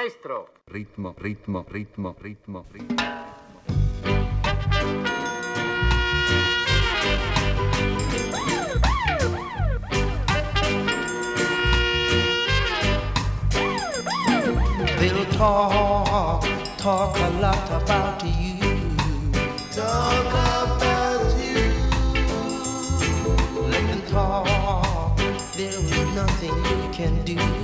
maestro. Ritmo, ritmo, ritmo, ritmo, ritmo. They'll talk, talk a lot about you. Talk about you. Let them talk. There is nothing you can do.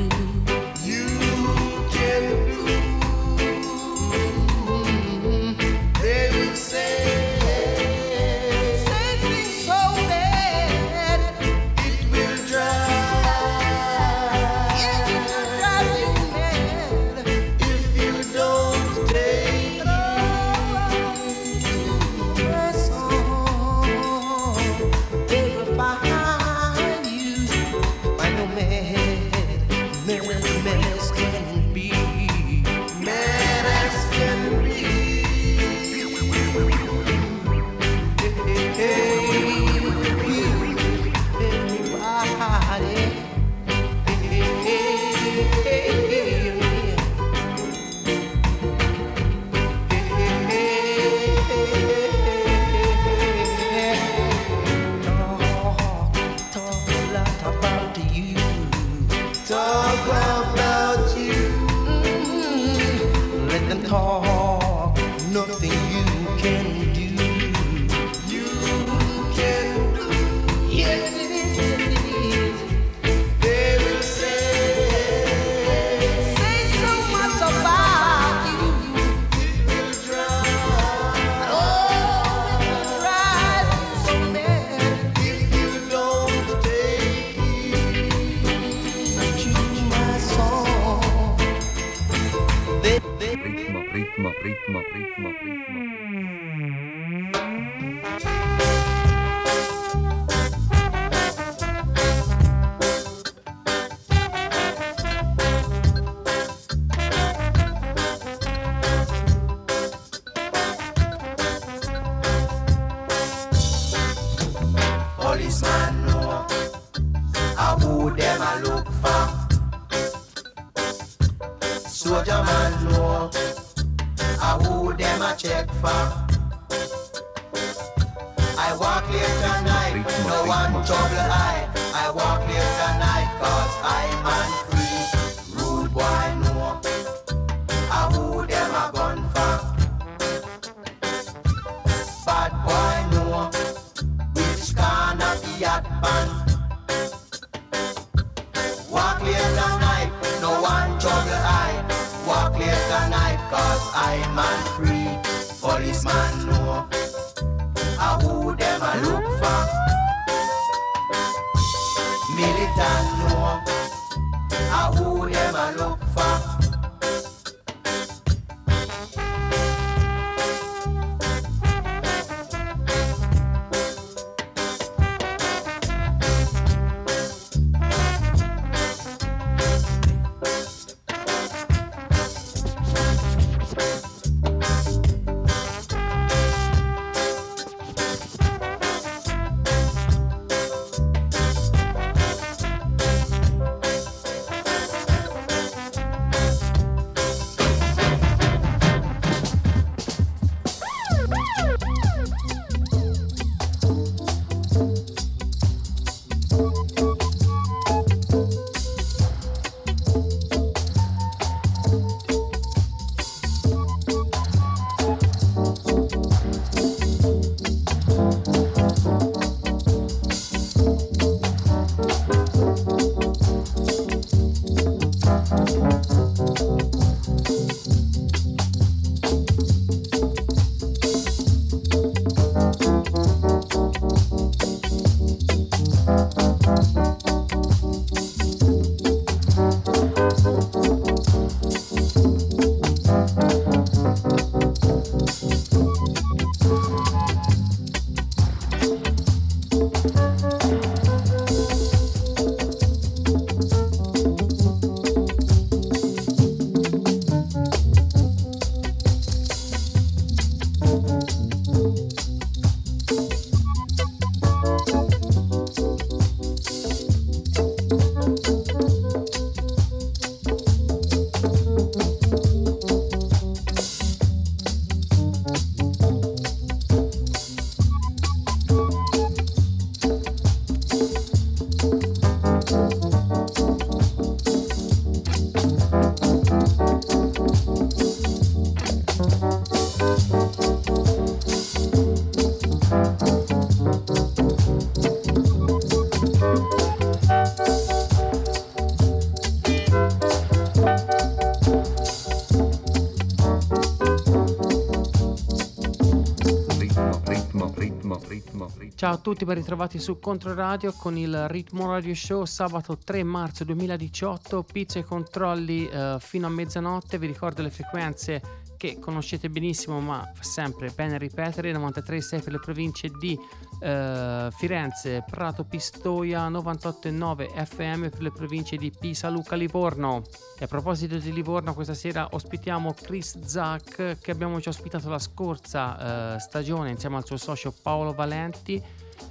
Ciao a tutti, ben ritrovati su Controradio con il Ritmo Radio Show sabato 3 marzo 2018, pizza e controlli eh, fino a mezzanotte, vi ricordo le frequenze che conoscete benissimo ma fa sempre bene ripetere 93,6 per le province di eh, Firenze, Prato, Pistoia 98,9 FM per le province di Pisa, Luca, Livorno. E a proposito di Livorno questa sera ospitiamo Chris Zack che abbiamo già ospitato la scorsa eh, stagione insieme al suo socio Paolo Valenti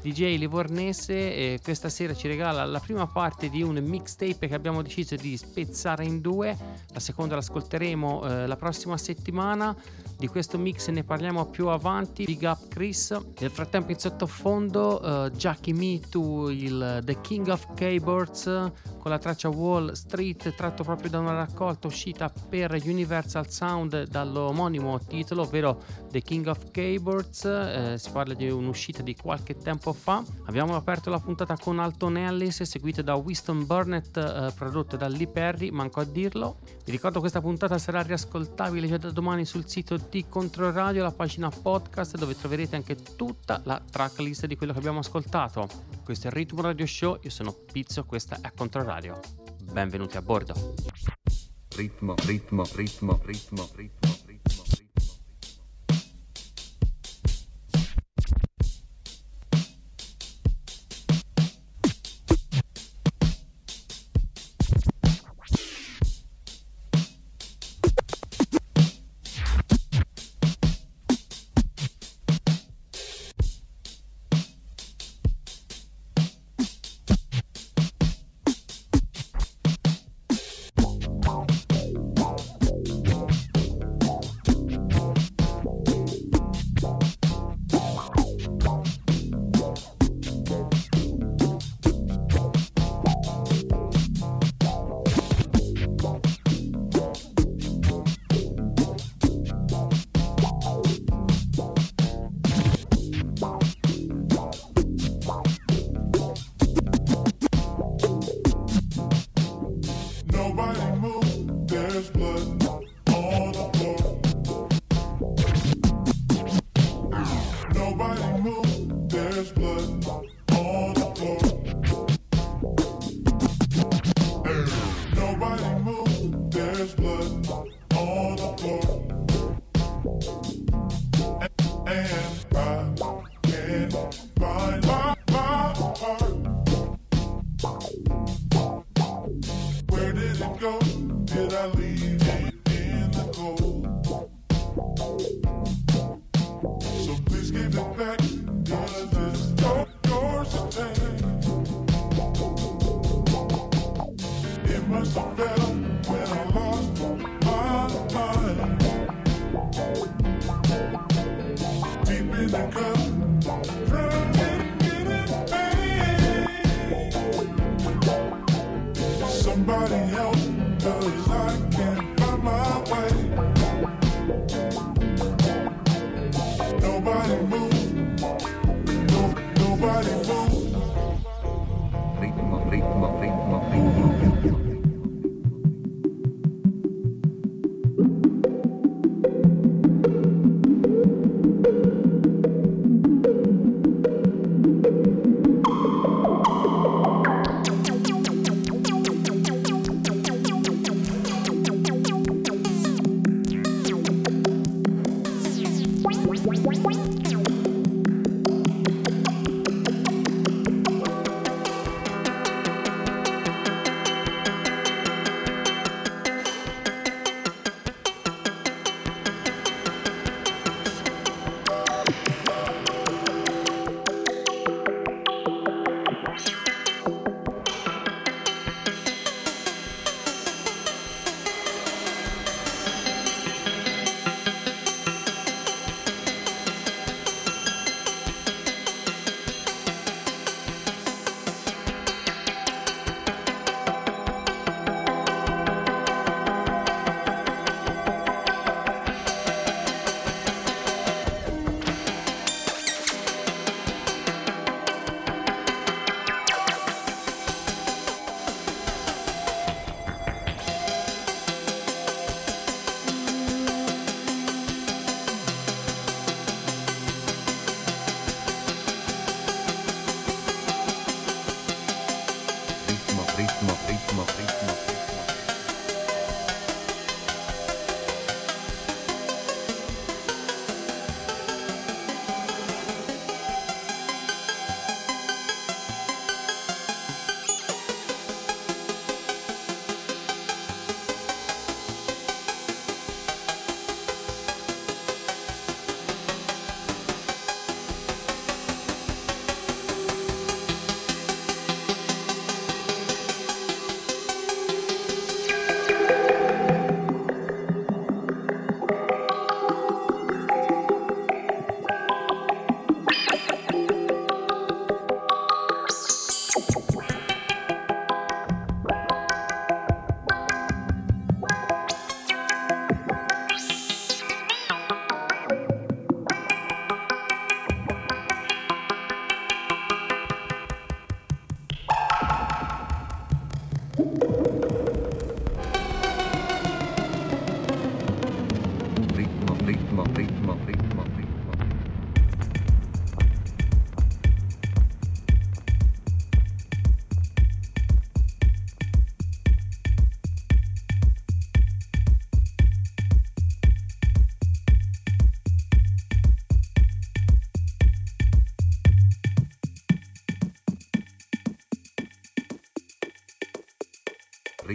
DJ Livornese e questa sera ci regala la prima parte di un mixtape che abbiamo deciso di spezzare in due, la seconda l'ascolteremo eh, la prossima settimana, di questo mix ne parliamo più avanti, Big Up Chris, nel frattempo in sottofondo uh, Jackie Me to il The King of Keyboards con la traccia Wall Street tratto proprio da una raccolta uscita per Universal Sound dall'omonimo titolo, ovvero The King of Keyboards, eh, si parla di un'uscita di qualche tempo fa. Abbiamo aperto la puntata con Alton Ellis, seguito da Winston Burnett, eh, prodotto da Lee Perry, manco a dirlo. Vi ricordo questa puntata sarà riascoltabile già da domani sul sito di Controradio, la pagina podcast dove troverete anche tutta la tracklist di quello che abbiamo ascoltato. Questo è il Ritmo Radio Show, io sono Pizzo, questa è Controradio. Benvenuti a bordo. Ritmo, ritmo, ritmo, ritmo, ritmo. ritmo, ritmo,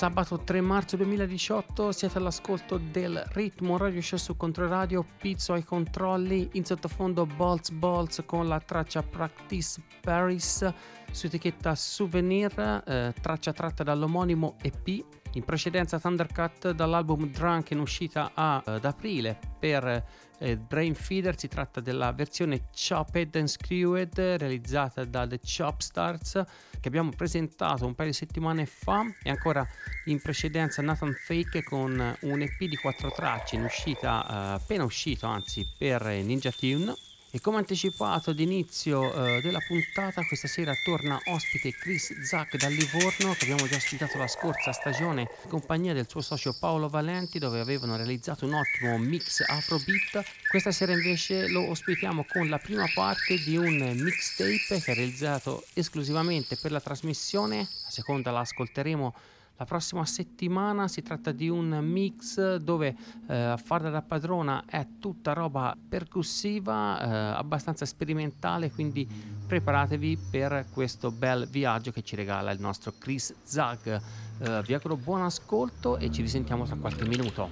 Sabato 3 marzo 2018 siete all'ascolto del Ritmo Radio Show su Controradio, Pizzo ai controlli, in sottofondo Bolts Bolts con la traccia Practice Paris su etichetta Souvenir, eh, traccia tratta dall'omonimo EP. In precedenza Thundercat dall'album Drunk in uscita a, ad aprile per eh, Brain Feeder, si tratta della versione Chopped and Screwed realizzata da The Chopstars che abbiamo presentato un paio di settimane fa e ancora in precedenza Nathan Fake con un EP di quattro tracce in uscita, eh, appena uscito anzi per Ninja Tune. E come anticipato d'inizio eh, della puntata, questa sera torna ospite Chris Zack dal Livorno, che abbiamo già ospitato la scorsa stagione in compagnia del suo socio Paolo Valenti, dove avevano realizzato un ottimo mix Afrobeat. Questa sera invece lo ospitiamo con la prima parte di un mixtape che è realizzato esclusivamente per la trasmissione, la seconda la ascolteremo la prossima settimana si tratta di un mix dove eh, a farla da padrona è tutta roba percussiva, eh, abbastanza sperimentale, quindi preparatevi per questo bel viaggio che ci regala il nostro Chris Zag. Eh, vi auguro buon ascolto e ci risentiamo tra qualche minuto.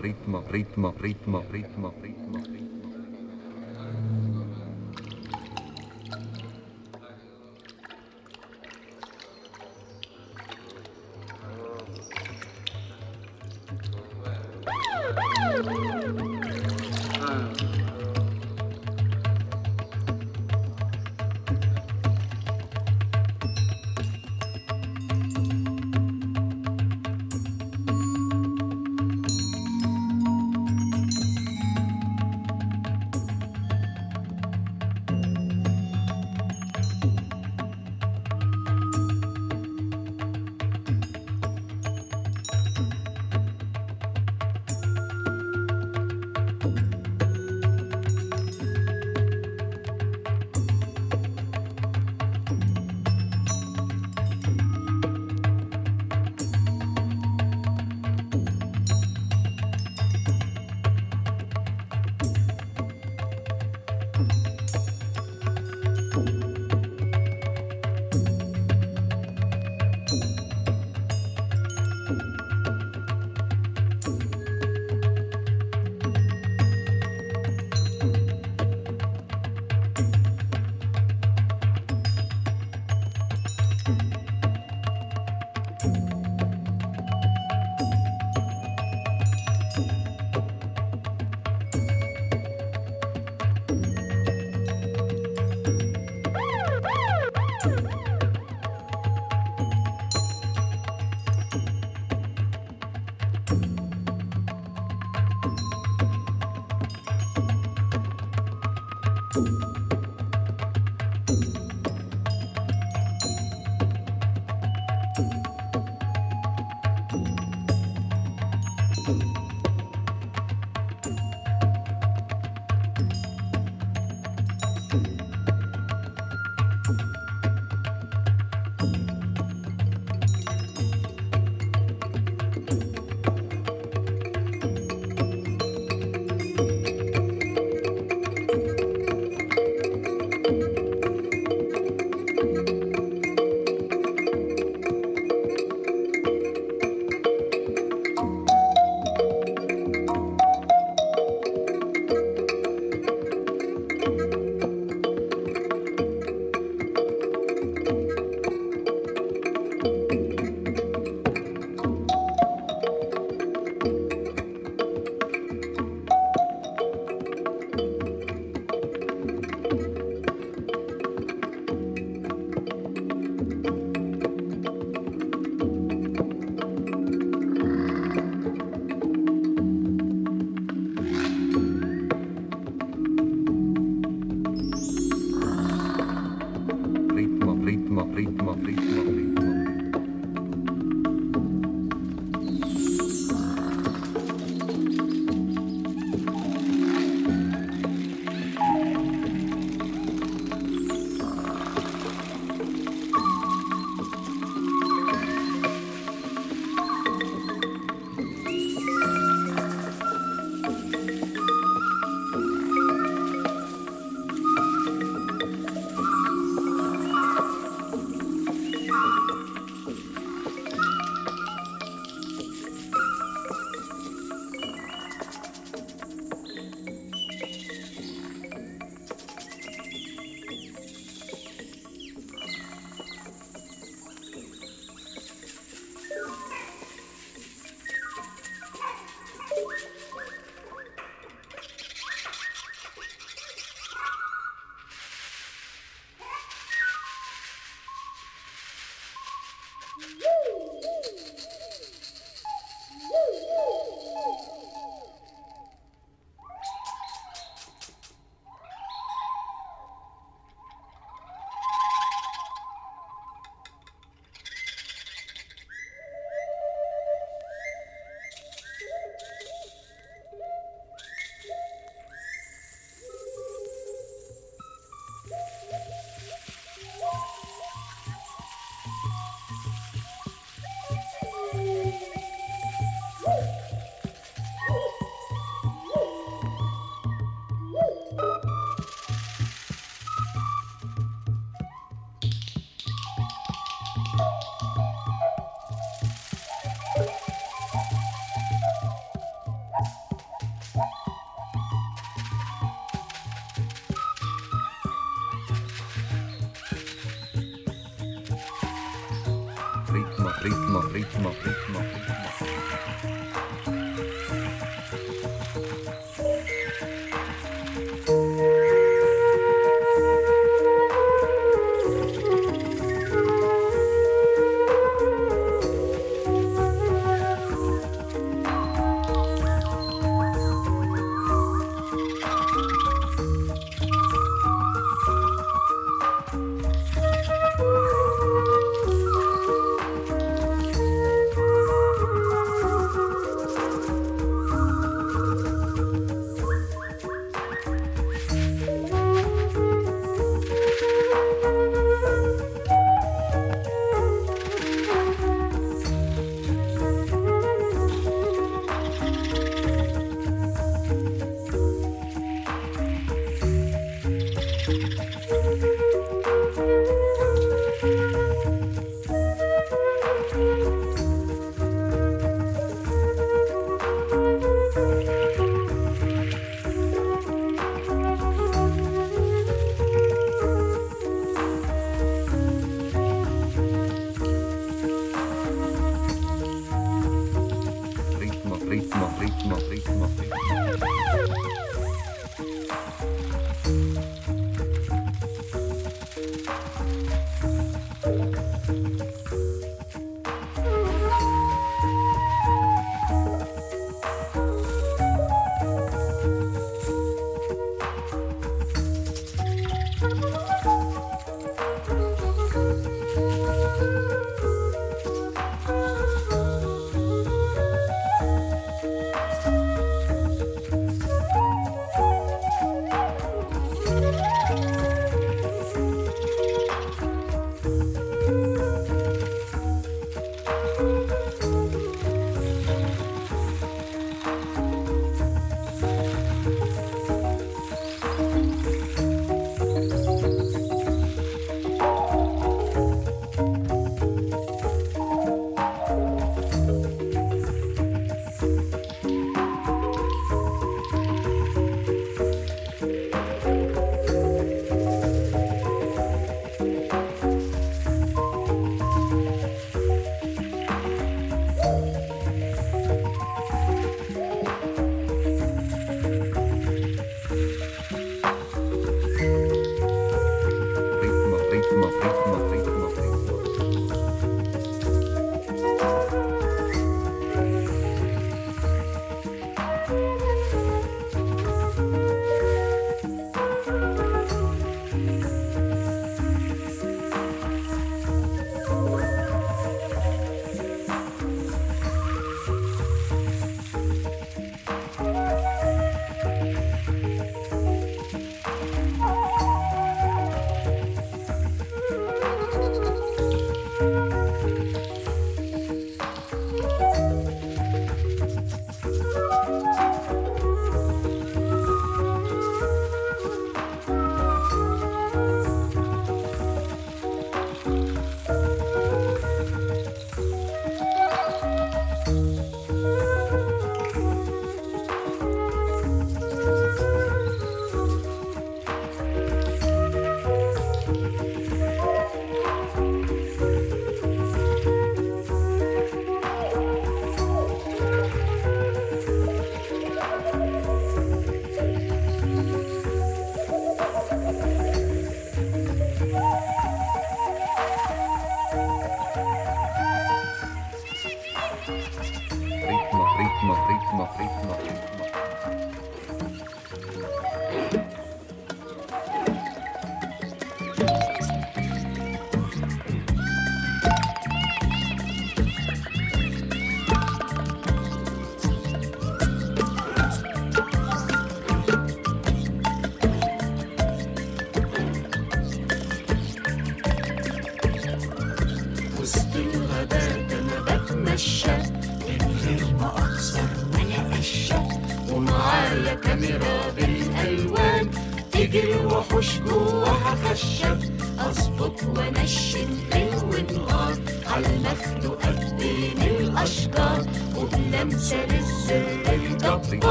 ritmo, ritmo, ritmo, ritmo, ritmo, ritmo.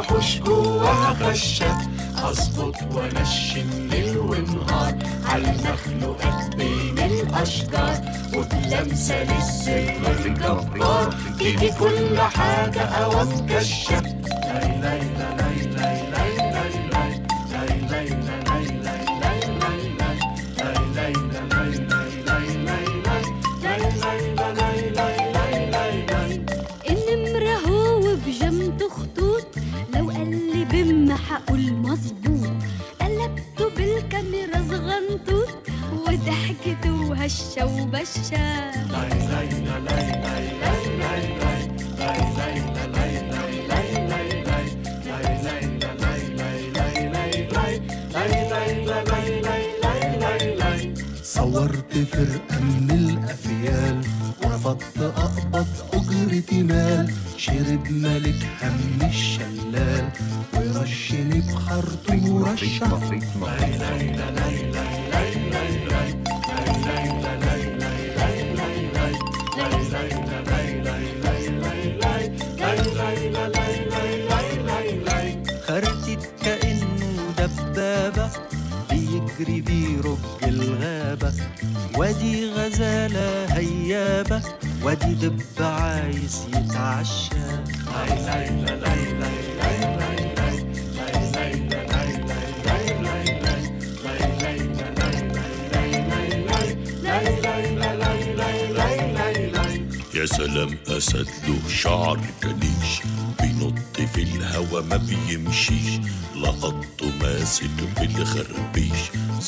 وحوش جواها خشت أسقط وانشن ليل ونهار عالمخلوقات بين الأشجار. وبلمسه للذكر الجبار تيجي كل حاجة اوام كشت لاي لاي لاي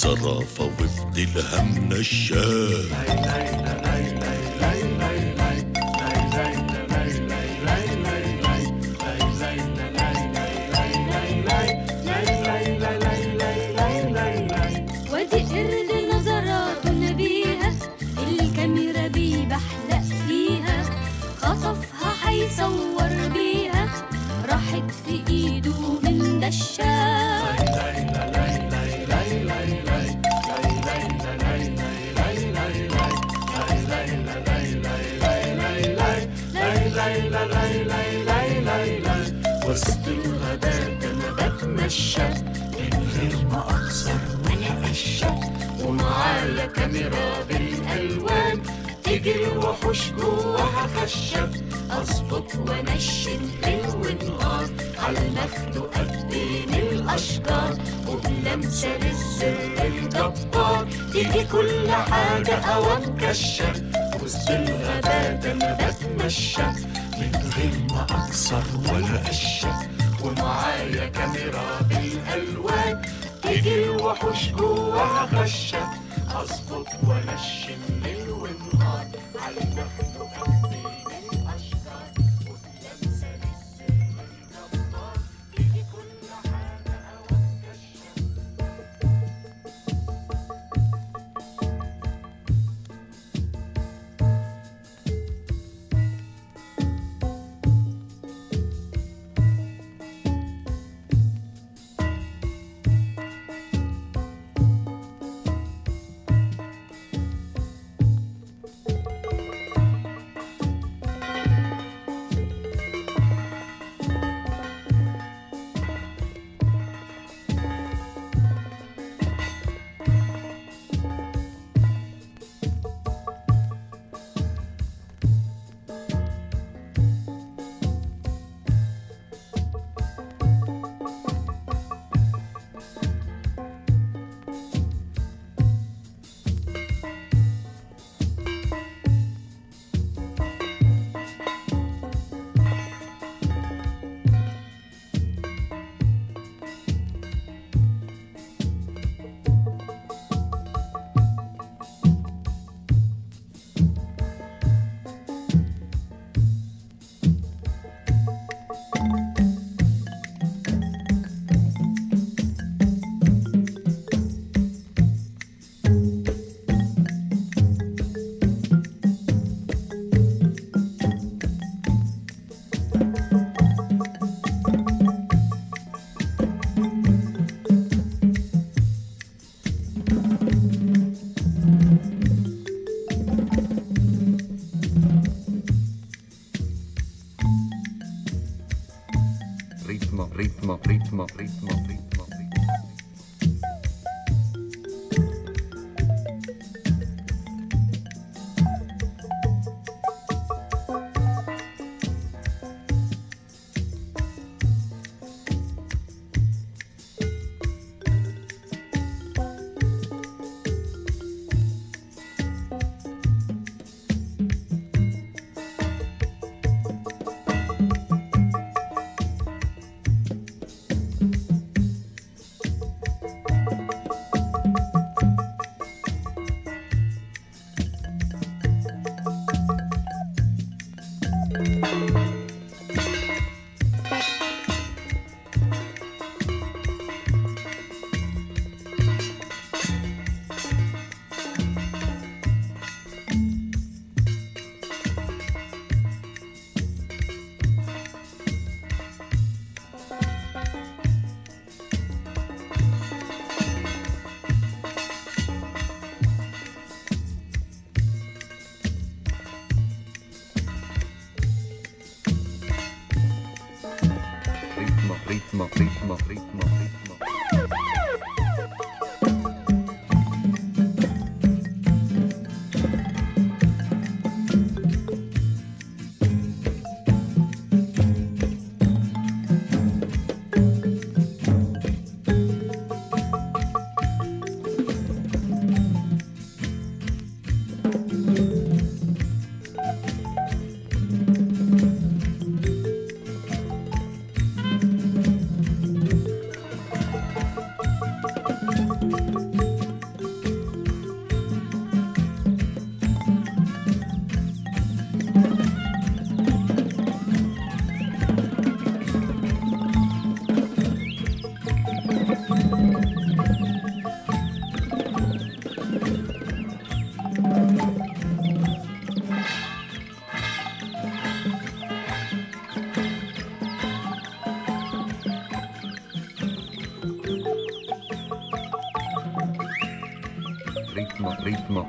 زرافة وفضل همنا الشاب وسط الغابات أنا بتمشى من غير ما اخسر ولا اشك ومعايا كاميرا بالالوان تيجي الوحوش جواها خشب اظبط وانشن ليل ونهار على المخلوقات بين الاشجار وبلمسه للزر الجبار تيجي كل حاجة اوام كشة وسط الغابات أنا بتمشى من غير ما أكسر ولا أشك. ومعايا كاميرا بالألوان. تيجي الوحوش جواها خشة. اظبط وأنشن ليل ونهار على Prisma, Prisma.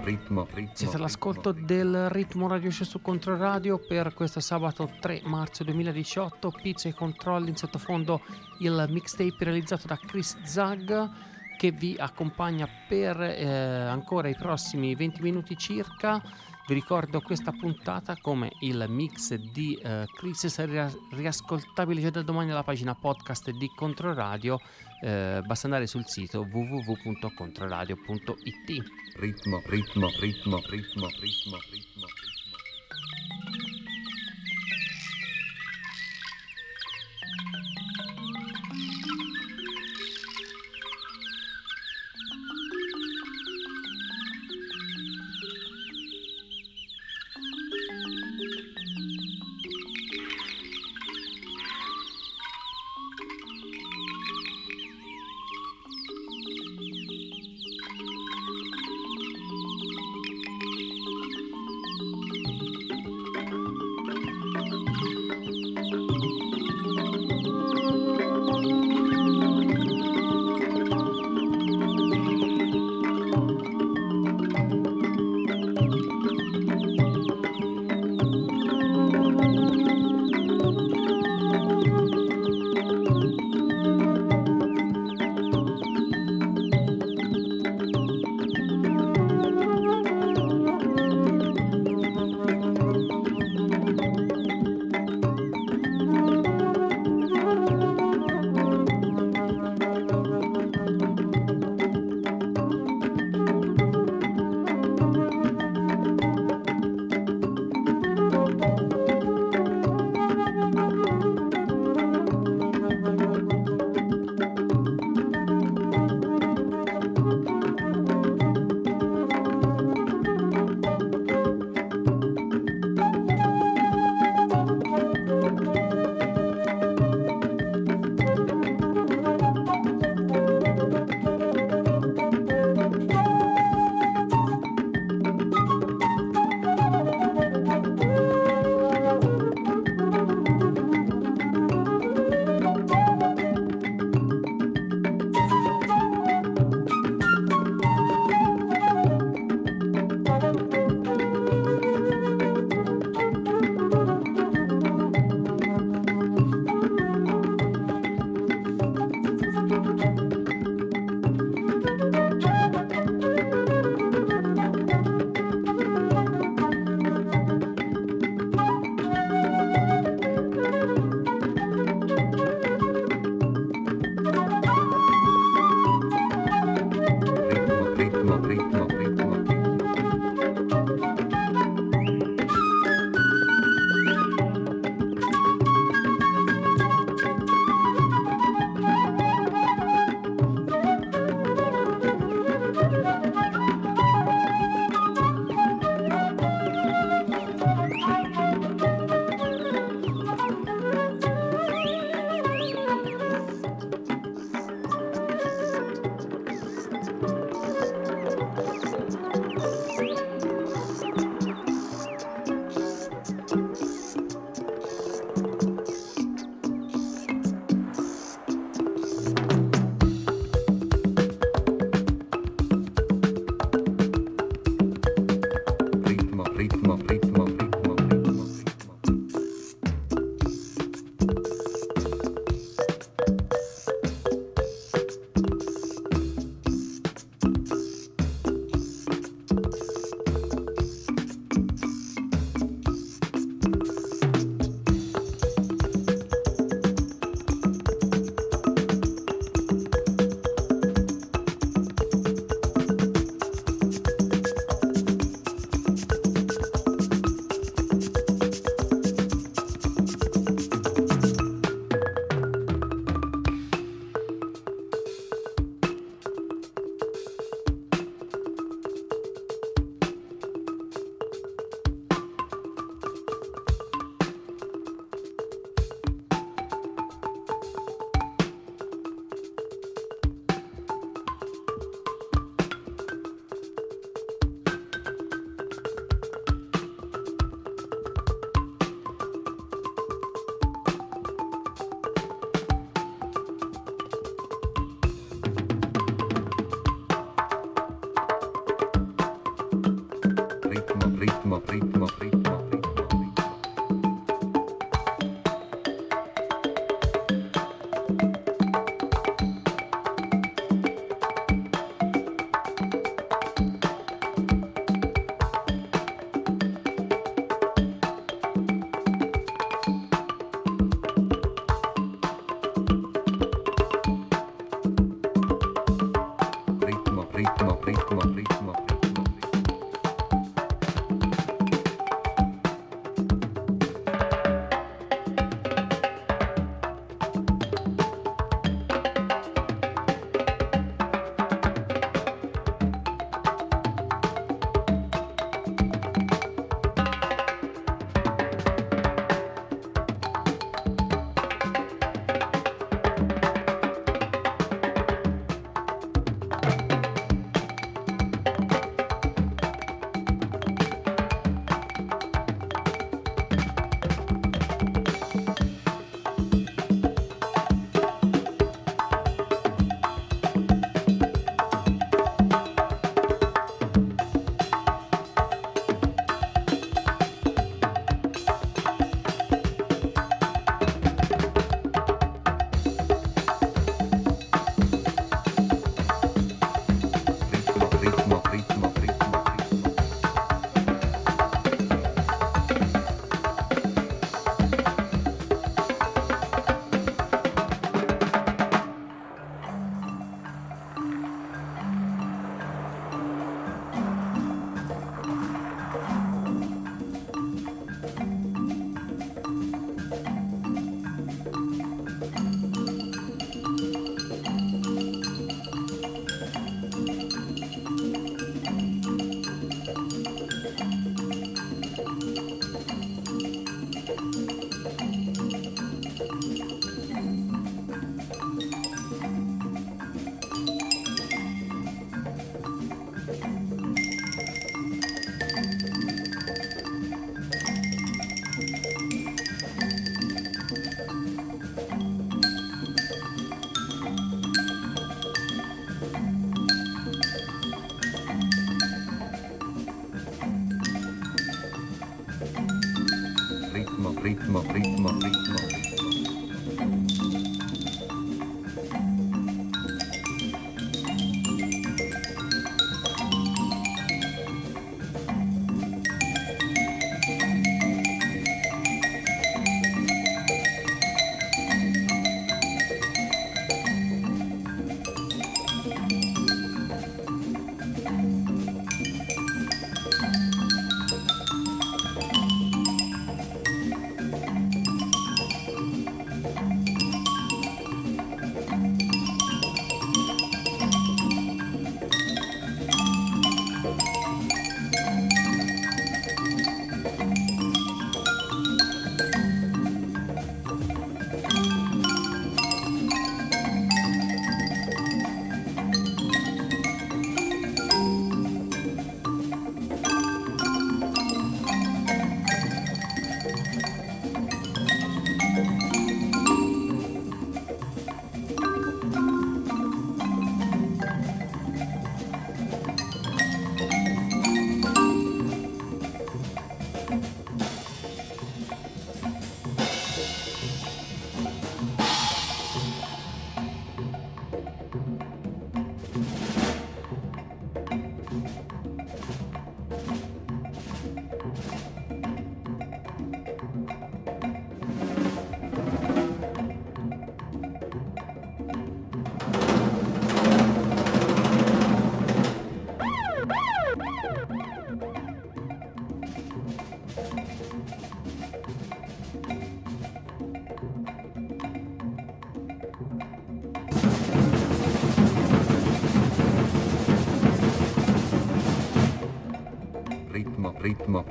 Ritmo, ritmo. Siete all'ascolto del Ritmo Radio Show su Controradio per questo sabato 3 marzo 2018. Pizza e controlli in sottofondo il mixtape realizzato da Chris Zag che vi accompagna per eh, ancora i prossimi 20 minuti circa. Vi ricordo questa puntata come il mix di eh, Chris sarà riascoltabile già da domani alla pagina podcast di Controradio. Eh, basta andare sul sito www.controradio.it. Ritmo, ritmo, ritmo, ritmo, ritmo, ritmo.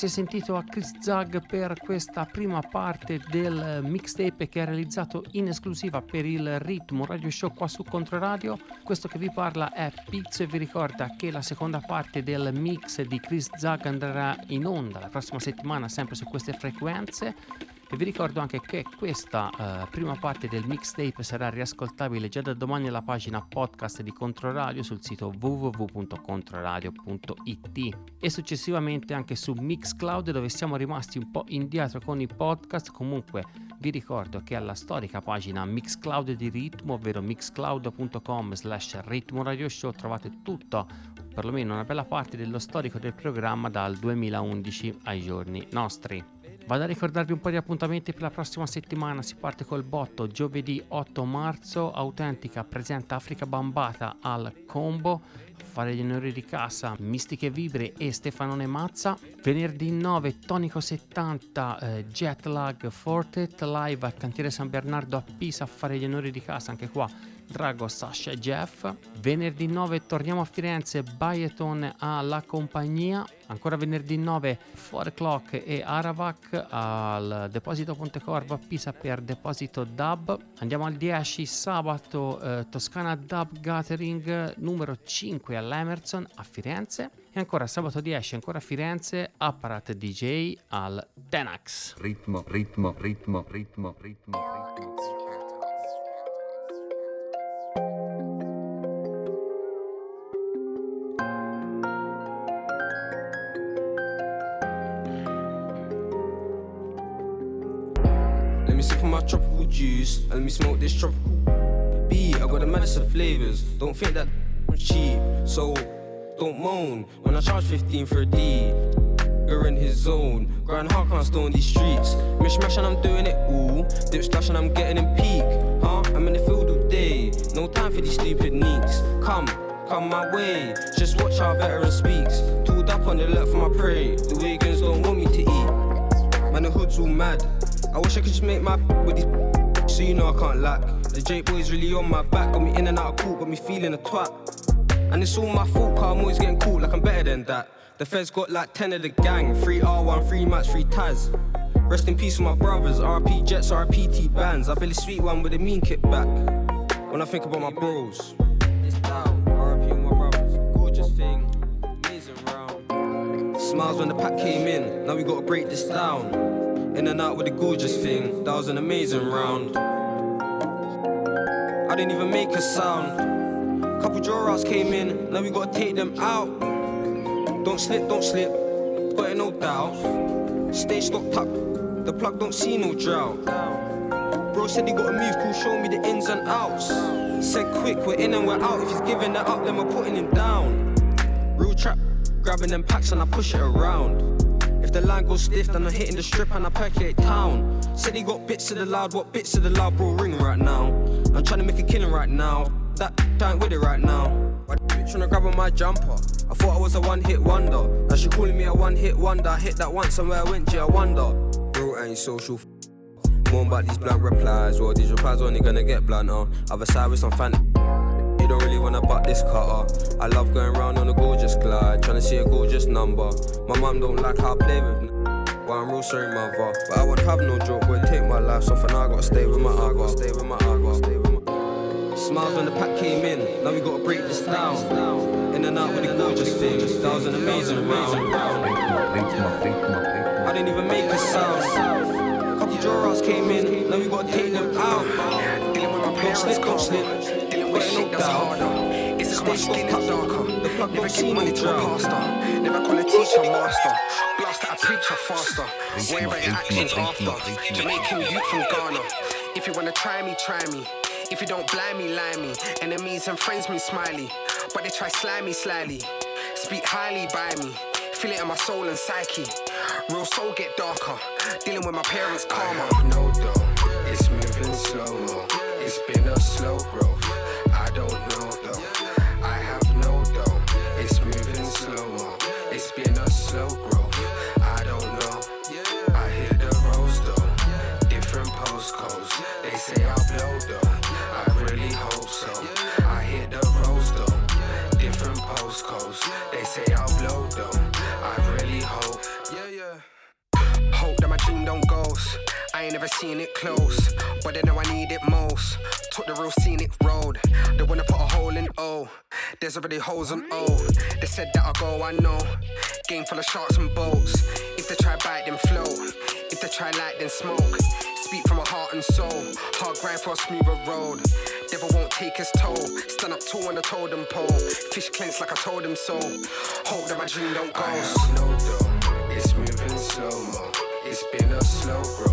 Grazie sentito a Chris Zag per questa prima parte del mixtape che ha realizzato in esclusiva per il Ritmo Radio Show qua su Controradio. Questo che vi parla è Pizzo e vi ricorda che la seconda parte del mix di Chris Zag andrà in onda la prossima settimana sempre su queste frequenze. E vi ricordo anche che questa eh, prima parte del mixtape sarà riascoltabile già da domani alla pagina podcast di Controradio sul sito www.controradio.it e successivamente anche su Mixcloud dove siamo rimasti un po' indietro con i podcast. Comunque vi ricordo che alla storica pagina Mixcloud di Ritmo, ovvero mixcloud.com slash ritmo radio show trovate tutto perlomeno una bella parte dello storico del programma dal 2011 ai giorni nostri. Vado a ricordarvi un po' di appuntamenti per la prossima settimana. Si parte col botto giovedì 8 marzo. Autentica presenta Africa Bambata al combo. Fare gli onori di casa Mistiche Vibre e Stefanone Mazza. Venerdì 9 Tonico 70 eh, Jetlag Fortet live al cantiere San Bernardo a Pisa fare gli onori di casa anche qua Drago, Sasha e Jeff. Venerdì 9 torniamo a Firenze, Bayeton alla compagnia. Ancora venerdì 9 4 Clock e Aravac al Deposito Pontecorvo a Pisa per Deposito Dub. Andiamo al 10 sabato eh, Toscana Dub Gathering numero 5 all'Emerson a Firenze. E ancora sabato 10 ancora a Firenze Apparat DJ al Tenax. Ritmo, ritmo, ritmo, ritmo, ritmo, ritmo. Tropical juice and me smoke this tropical B. I got a of flavors. Don't think that cheap, so don't moan when I charge 15 for a D. You're in his zone. Grind hard, can't stay on these streets. Mishmash and I'm doing it all. Dip splash and I'm getting in peak. Huh? I'm in the field all day. No time for these stupid neeks. Come, come my way. Just watch how veteran speaks. Tooled up on the left for my prey. The Wiggins don't want me to eat. Man, the hood's all mad. I wish I could just make my with these so you know I can't lack. The J boy's really on my back, got me in and out of court, got me feeling a twat. And it's all my fault, cause I'm always getting caught like I'm better than that. The feds got like 10 of the gang, 3 R1, 3 match, 3 Taz. Rest in peace with my brothers, RP Jets, RP T bands. I a sweet one with a mean kickback. When I think about my bros, down. RP my brothers, gorgeous thing. Smiles when the pack came in, now we gotta break this down. In and out with the gorgeous thing, that was an amazing round. I didn't even make a sound. Couple draw outs came in, now we gotta take them out. Don't slip, don't slip, got it no doubt. Stay stocked up, the plug don't see no drought. Bro said he got a move, cool, show me the ins and outs. Said quick, we're in and we're out. If he's giving it up, then we're putting him down. Real trap, grabbing them packs and I push it around. If the line goes stiff, then I'm hitting the strip and I percolate town. Said he got bits of the loud, what bits of the loud, bro, ring right now. I'm trying to make a killing right now. That ain't with it right now. Trying to grab on my jumper? I thought I was a one hit wonder. Now she calling me a one hit wonder. I hit that once and where I went, yeah, I wonder. Bro, ain't social. F- more about these blunt replies. Well, these replies only gonna get blunter. Other side with some fan. Really wanna butt this cutter. I love going round on a gorgeous glide, trying to see a gorgeous number. My mum don't like how I play with. n- Well, I'm real sorry, mother. But I won't have no joke, boy. Take my life, for now I gotta stay with my other. Stay with my my Smiles when the pack came in, now we gotta break this down. In and out with the gorgeous things, that was an amazing round. I didn't even make a sound. Couple draw came in, now we gotta take them out. Don't slip, don't slip, got it no doubt. It's Stay my skin stocked darker. Never give money to a pastor. Never call a teacher master. Blast that a preacher faster. Worry about your actions after. Jamaican youth from Ghana. If you wanna try me, try me. If you don't blind me, lie me. Enemies and friends me smiley. But they try slime me slyly. Speak highly by me. Feel it in my soul and psyche. Real soul get darker. Dealing with my parents' karma. I have no dough. It's moving slow. It's been a slow growth. ain't never seen it close, but I know I need it most. Took the real scenic road, they wanna put a hole in O. There's already holes on O. They said that I go, I know. Game full of sharks and bolts. If they try bite, then float. If they try light, then smoke. Speak from my heart and soul. Hard grind for a smoother road. Devil won't take his toll. Stand up tall on the totem pole. Fish cleanse like I told him so. Hope that my dream don't go. I have no dough. It's moving slow mo. It's been a slow road.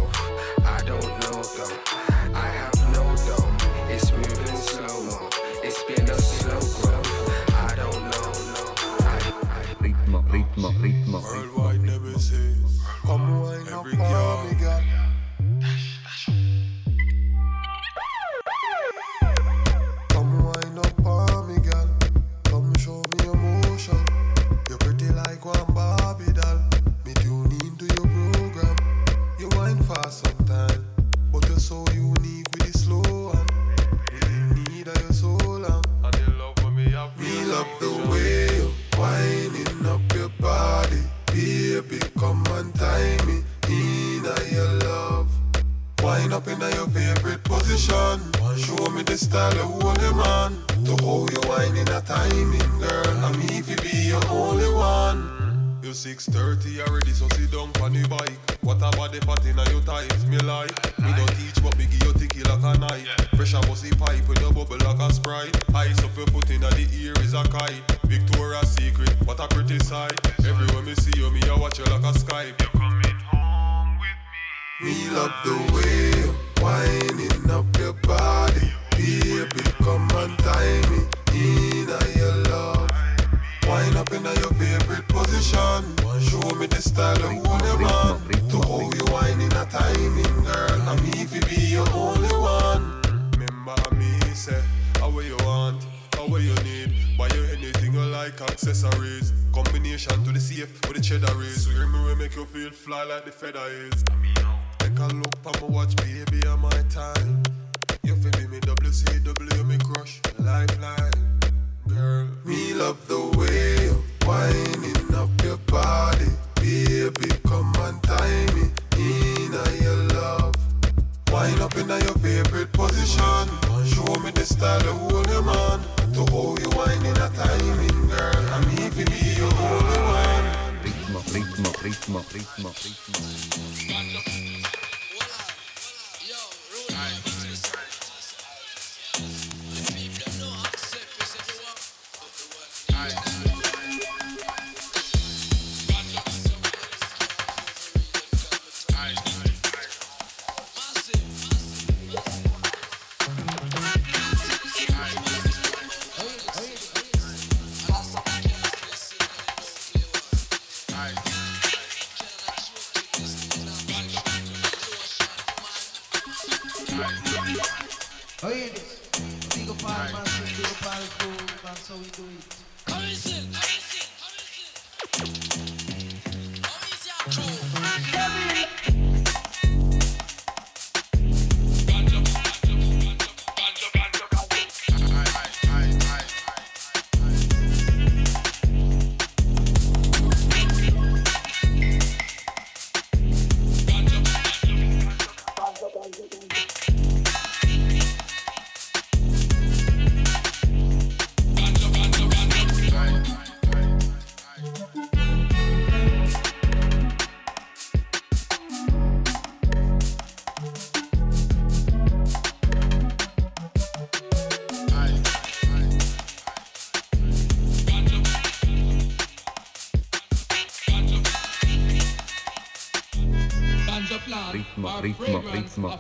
Smoke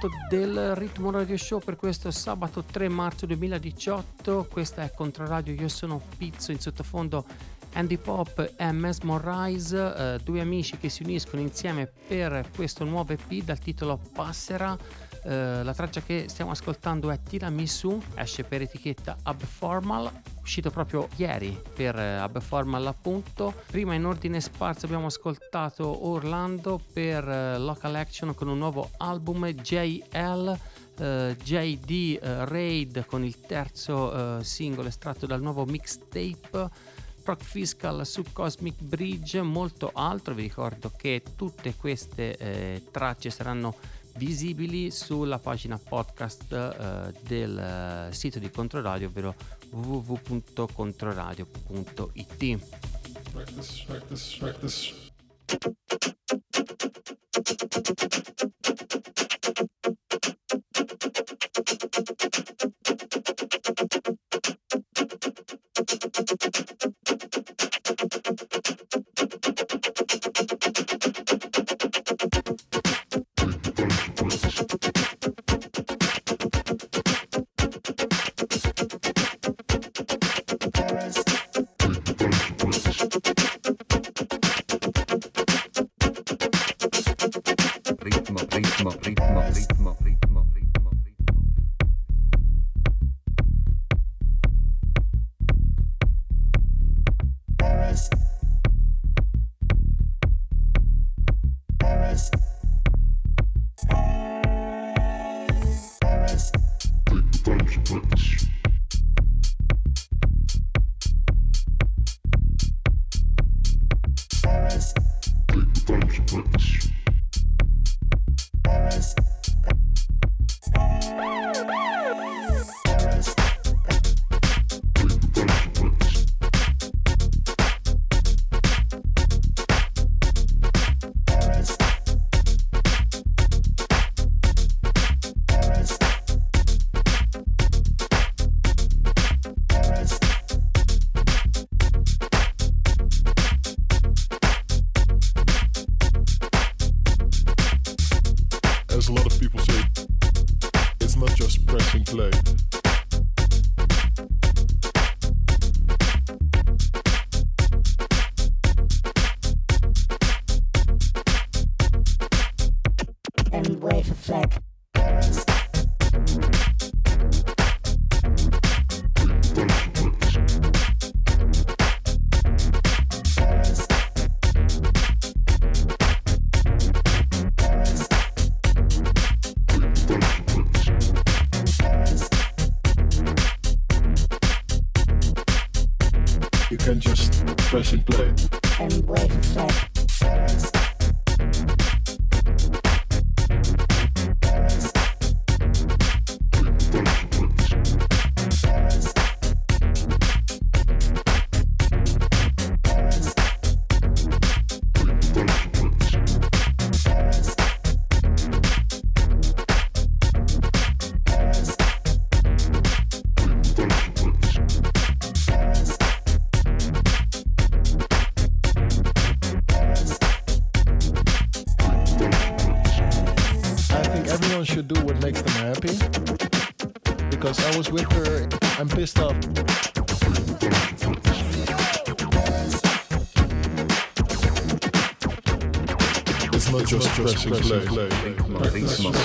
all'ascolto del Ritmo Radio Show per questo sabato 3 marzo 2018. Questa è Controradio, io sono Pizzo, in sottofondo Andy Pop e Mesmorize, eh, due amici che si uniscono insieme per questo nuovo EP dal titolo Passera. Eh, la traccia che stiamo ascoltando è Tiramisu, esce per etichetta Abformal, uscito proprio ieri per eh, Abformal appunto. Prima in ordine sparso abbiamo ascoltato Orlando per eh, Local Action con un nuovo album JL. eh, JD eh, Raid con il terzo eh, singolo estratto dal nuovo mixtape Proc Fiscal su Cosmic Bridge, molto altro. Vi ricordo che tutte queste eh, tracce saranno visibili sulla pagina podcast eh, del eh, sito di Controradio, ovvero www.controradio.it. Practice, practice, practice. Was with her, I'm pissed off. It's not just pressing play. Ritmo, ritmo, Sitting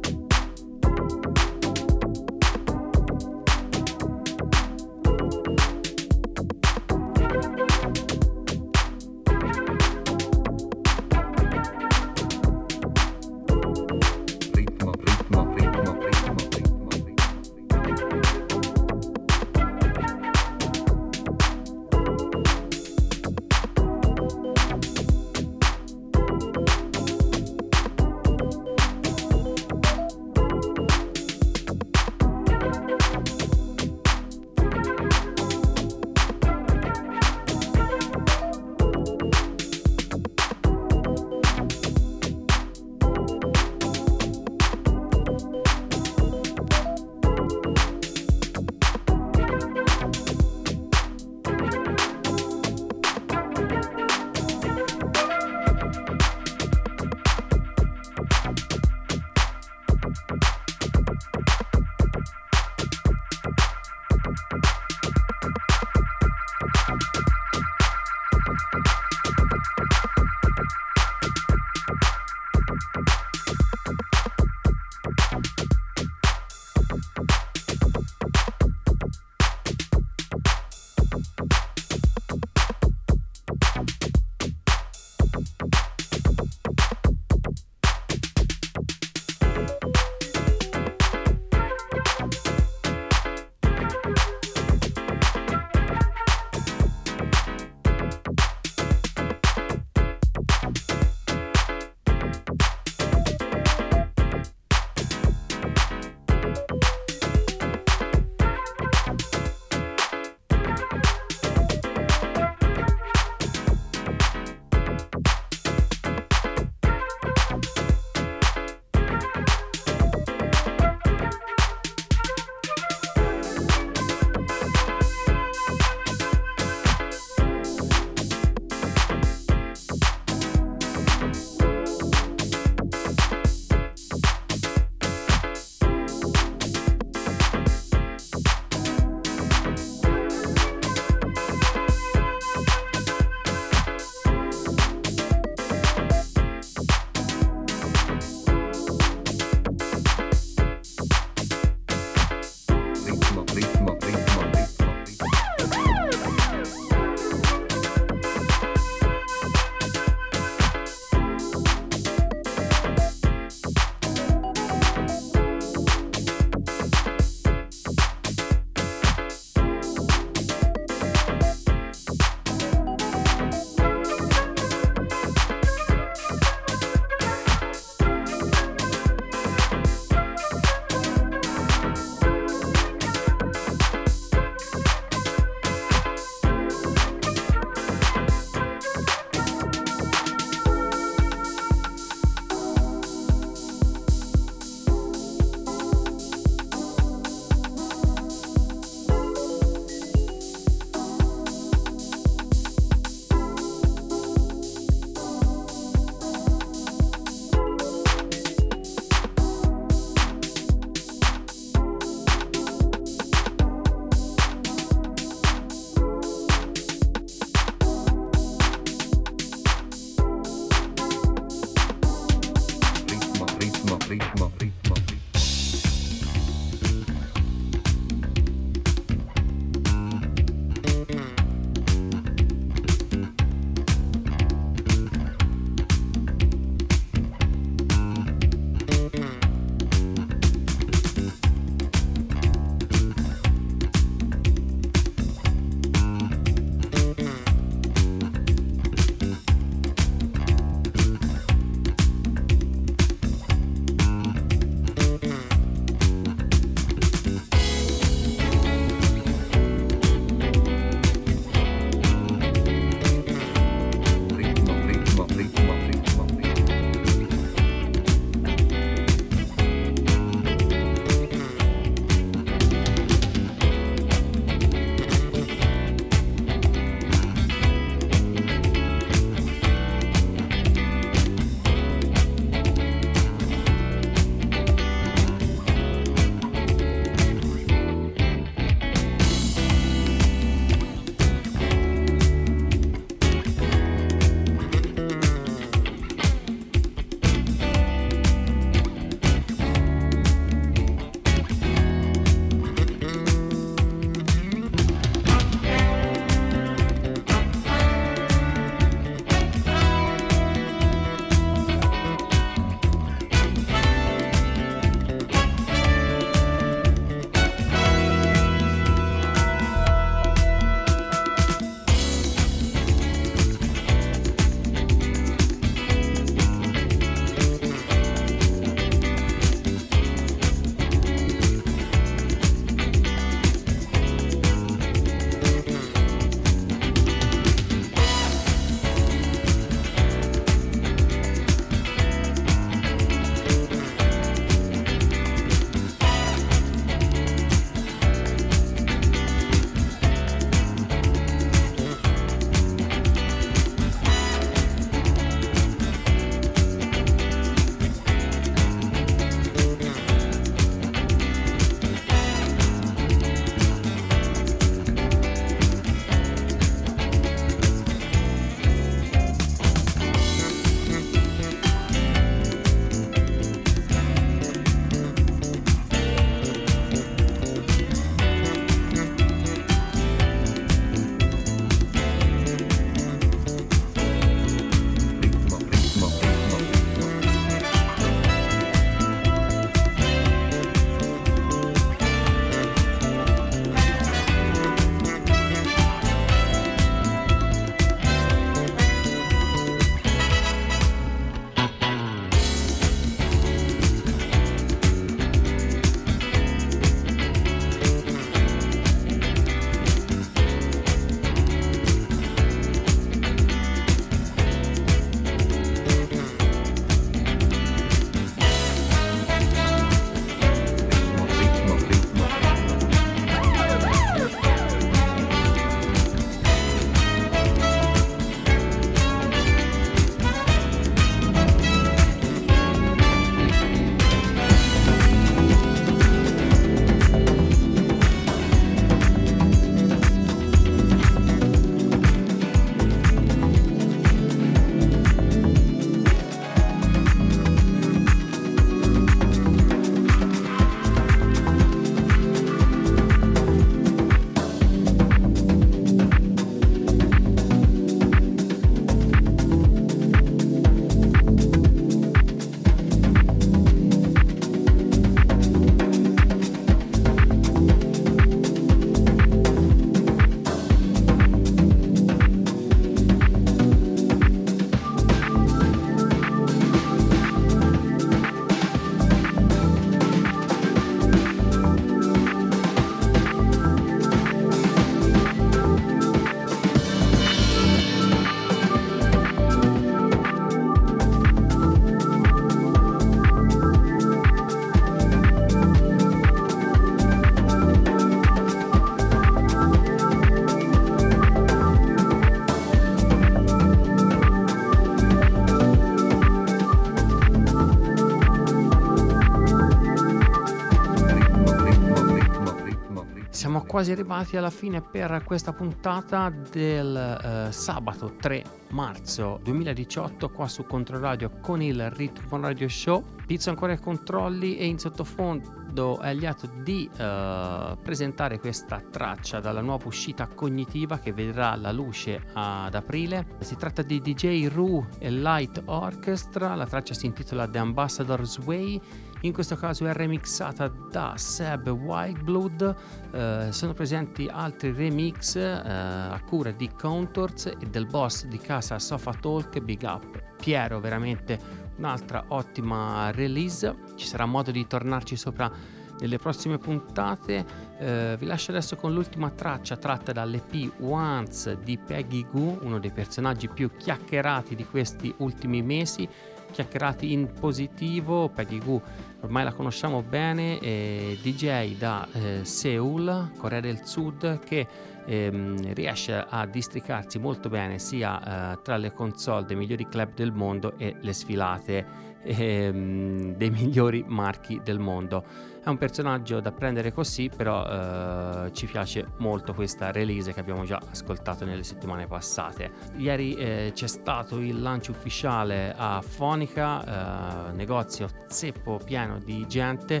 quasi arrivati alla fine per questa puntata del eh, sabato 3 marzo 2018 qua su Controradio con il Ritmo Radio Show. Pizzo ancora ai controlli e in sottofondo è lieto di eh, presentare questa traccia dalla nuova uscita cognitiva che vedrà la luce ad aprile. Si tratta di DJ Ru e Light Orchestra, la traccia si intitola The Ambassador's Way in questo caso è remixata da Seb Wildblood, eh, sono presenti altri remix eh, a cura di Contours e del boss di casa Sofa Talk Big Up. Piero, veramente un'altra ottima release, ci sarà modo di tornarci sopra nelle prossime puntate. Eh, vi lascio adesso con l'ultima traccia tratta dall'EP Once di Peggy Goo, uno dei personaggi più chiacchierati di questi ultimi mesi chiacchierati in positivo. Peggy Goo ormai la conosciamo bene, è DJ da eh, Seoul, Corea del Sud, che ehm, riesce a districarsi molto bene sia eh, tra le console dei migliori club del mondo e le sfilate ehm, dei migliori marchi del mondo. È un personaggio da prendere così, però eh, ci piace molto questa release che abbiamo già ascoltato nelle settimane passate. Ieri eh, c'è stato il lancio ufficiale a Fonica, eh, negozio zeppo pieno di gente,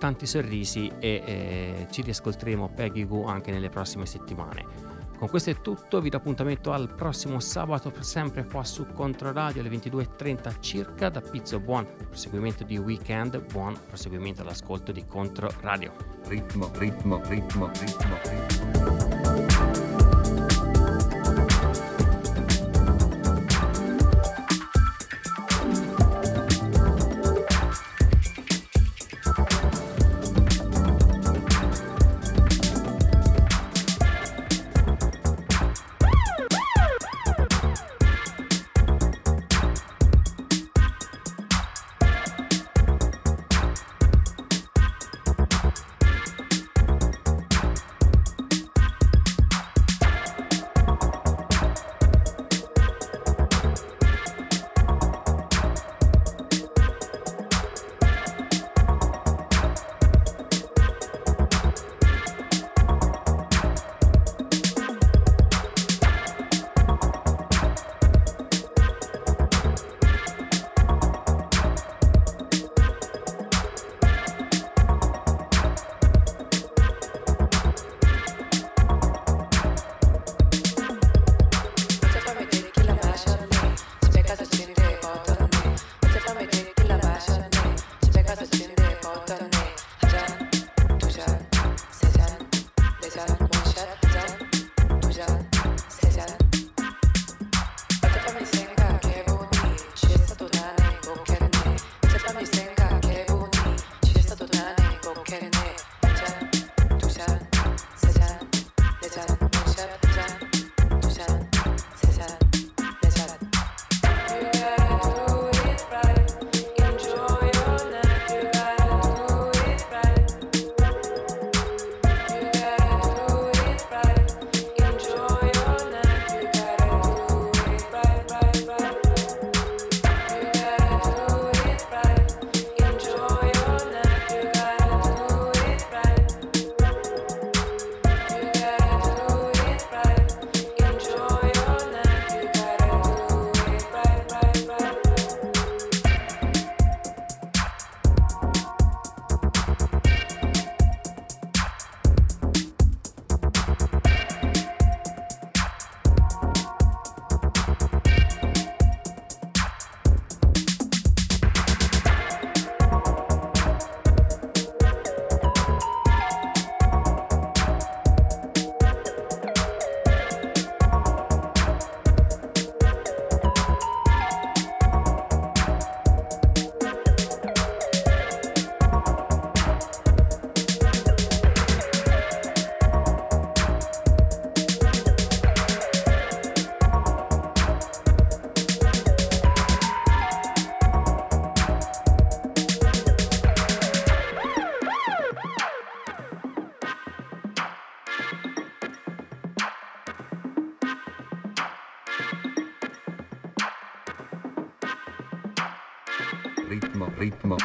tanti sorrisi e eh, ci riascolteremo Peggy Goo anche nelle prossime settimane. Con questo è tutto, vi do appuntamento al prossimo sabato, sempre qua su Controradio alle 22.30 circa. Da Pizzo, buon proseguimento di weekend, buon proseguimento all'ascolto di Controradio. Ritmo, ritmo, ritmo, ritmo, ritmo.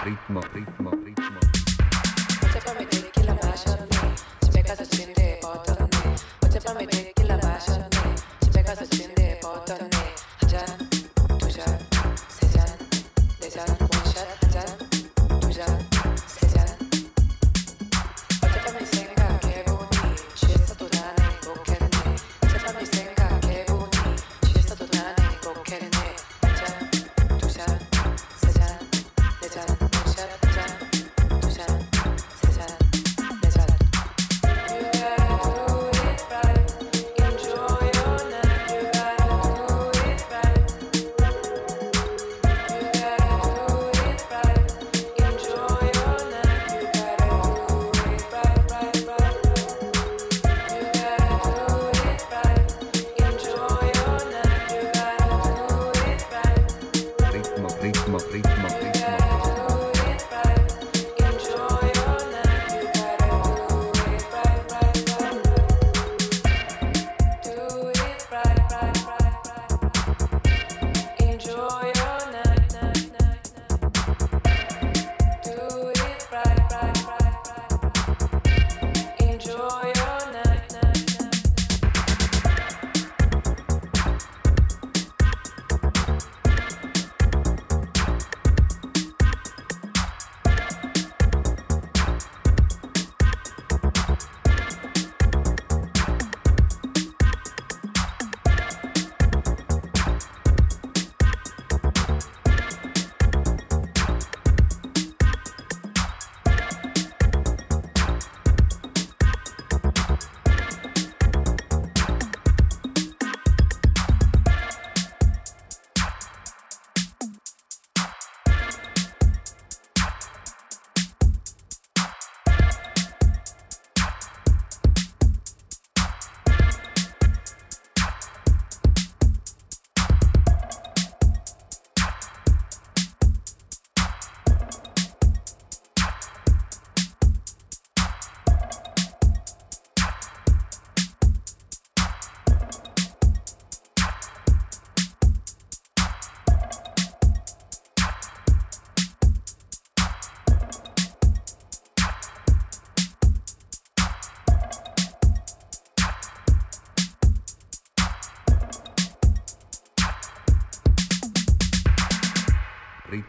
Ritmo, ritmo,